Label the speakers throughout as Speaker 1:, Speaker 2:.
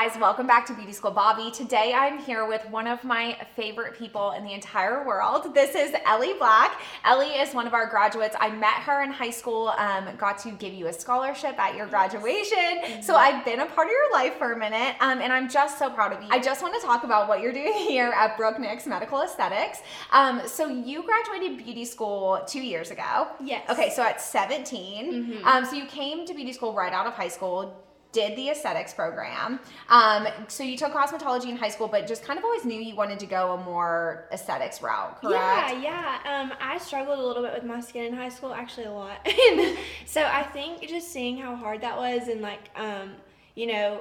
Speaker 1: guys, welcome back to Beauty School Bobby. Today I'm here with one of my favorite people in the entire world. This is Ellie Black. Ellie is one of our graduates. I met her in high school, um, got to give you a scholarship at your graduation. Mm-hmm. So I've been a part of your life for a minute, um, and I'm just so proud of you. I just want to talk about what you're doing here at Brooke Nix Medical Aesthetics. Um, so you graduated beauty school two years ago.
Speaker 2: Yes.
Speaker 1: Okay, so at 17. Mm-hmm. Um, so you came to beauty school right out of high school did the aesthetics program. Um, so you took cosmetology in high school, but just kind of always knew you wanted to go a more aesthetics route, correct?
Speaker 2: Yeah, yeah. Um, I struggled a little bit with my skin in high school, actually a lot. so I think just seeing how hard that was and like, um, you know,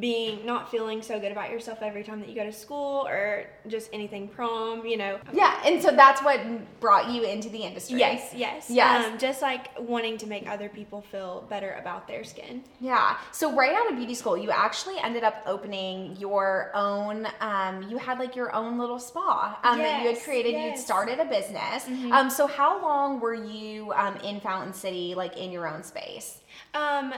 Speaker 2: being not feeling so good about yourself every time that you go to school or just anything prom, you know.
Speaker 1: Yeah, and so that's what brought you into the industry.
Speaker 2: Yes, yes. Yes. Um, just like wanting to make other people feel better about their skin.
Speaker 1: Yeah. So right out of beauty school, you actually ended up opening your own um, you had like your own little spa um, yes, that you had created. Yes. You'd started a business. Mm-hmm. Um, so how long were you um, in Fountain City like in your own space?
Speaker 2: Um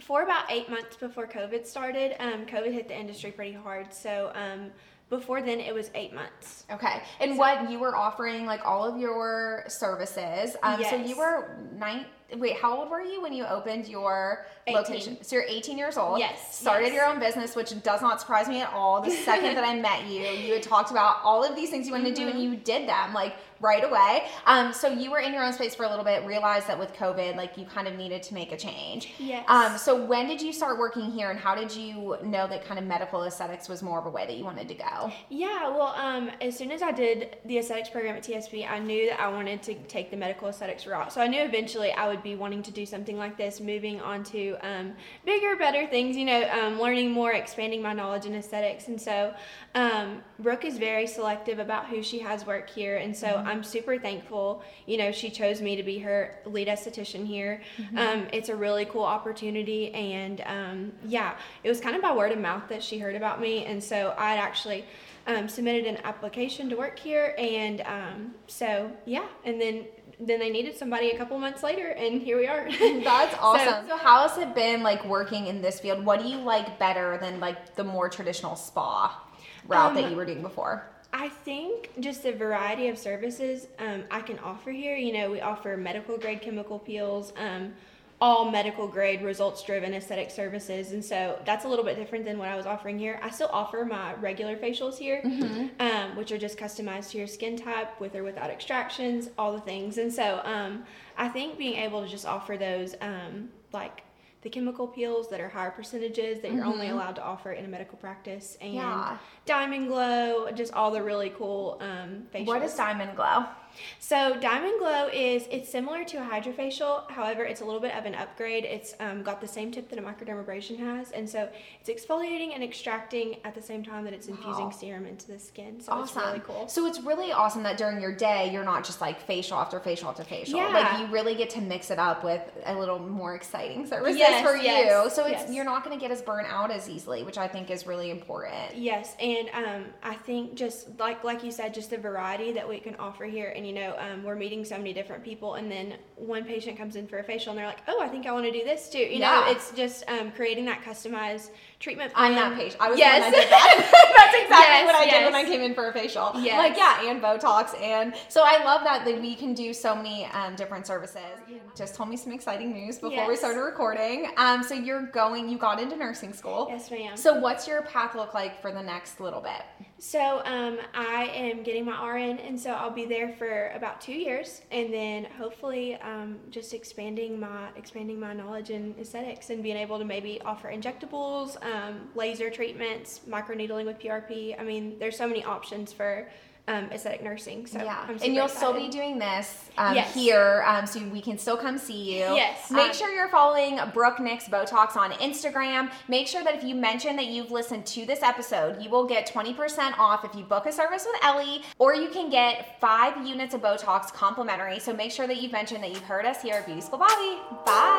Speaker 2: for about eight months before COVID started, um, COVID hit the industry pretty hard. So um, before then, it was eight months.
Speaker 1: Okay. And so, what you were offering, like all of your services. Um, yes. So you were nine. Wait, how old were you when you opened your 18. location? So you're 18 years old.
Speaker 2: Yes.
Speaker 1: Started
Speaker 2: yes.
Speaker 1: your own business, which does not surprise me at all. The second that I met you, you had talked about all of these things you wanted mm-hmm. to do, and mm-hmm. you did them. Like right away. Um, so you were in your own space for a little bit, realized that with COVID, like you kind of needed to make a change.
Speaker 2: Yes.
Speaker 1: Um, so when did you start working here and how did you know that kind of medical aesthetics was more of a way that you wanted to go?
Speaker 2: Yeah, well, um, as soon as I did the aesthetics program at TSB, I knew that I wanted to take the medical aesthetics route. So I knew eventually I would be wanting to do something like this, moving on to um, bigger, better things, you know, um, learning more, expanding my knowledge in aesthetics. And so um, Brooke is very selective about who she has work here. And so mm-hmm. I'm super thankful. You know, she chose me to be her lead esthetician here. Mm-hmm. Um, it's a really cool opportunity, and um, yeah, it was kind of by word of mouth that she heard about me, and so I'd actually. Um, submitted an application to work here, and um, so yeah, and then then they needed somebody a couple months later and here we are.
Speaker 1: That's awesome. So, so, how has it been like working in this field? What do you like better than like the more traditional spa route um, that you were doing before?
Speaker 2: I think just the variety of services um, I can offer here. You know, we offer medical grade chemical peels, um, all medical grade results driven aesthetic services. And so that's a little bit different than what I was offering here. I still offer my regular facials here, mm-hmm. um, which are just customized to your skin type with or without extractions, all the things. And so um, I think being able to just offer those um, like the chemical peels that are higher percentages that you're mm-hmm. only allowed to offer in a medical practice and yeah. diamond glow just all the really cool um facials.
Speaker 1: what is diamond glow
Speaker 2: so Diamond Glow is it's similar to a hydrofacial, however, it's a little bit of an upgrade. It's um, got the same tip that a microdermabrasion has, and so it's exfoliating and extracting at the same time that it's infusing wow. serum into the skin. So awesome. it's really cool.
Speaker 1: So it's really awesome that during your day you're not just like facial after facial after facial. Yeah. Like you really get to mix it up with a little more exciting services yes, for yes, you. So it's yes. you're not going to get as burnt out as easily, which I think is really important.
Speaker 2: Yes, and um, I think just like like you said, just the variety that we can offer here and you know, um, we're meeting so many different people, and then one patient comes in for a facial, and they're like, "Oh, I think I want to do this too." You yeah. know, it's just um, creating that customized treatment
Speaker 1: plan. I'm that patient. I was yes. I did that. That's exactly yes, what I yes. did when I came in for a facial. Yes. Like yeah, and Botox, and so I love that that we can do so many um, different services. Yeah. Just told me some exciting news before we started recording. Um, so you're going, you got into nursing school.
Speaker 2: Yes, ma'am.
Speaker 1: So what's your path look like for the next little bit?
Speaker 2: So um, I am getting my RN, and so I'll be there for about two years, and then hopefully um, just expanding my expanding my knowledge in aesthetics and being able to maybe offer injectables, um, laser treatments, microneedling with PRP. I mean, there's so many options for um, aesthetic nursing. So
Speaker 1: yeah, and you'll excited. still be doing this um, yes. here, um, so we can still come see you.
Speaker 2: Yes.
Speaker 1: Make sure you're following Brooke Nix Botox on Instagram. Make sure that if you mention that you've listened to this episode, you will get 20% off if you book a service with Ellie, or you can get five units of Botox complimentary. So make sure that you've mentioned that you've heard us here at Beauty School Bobby. Bye.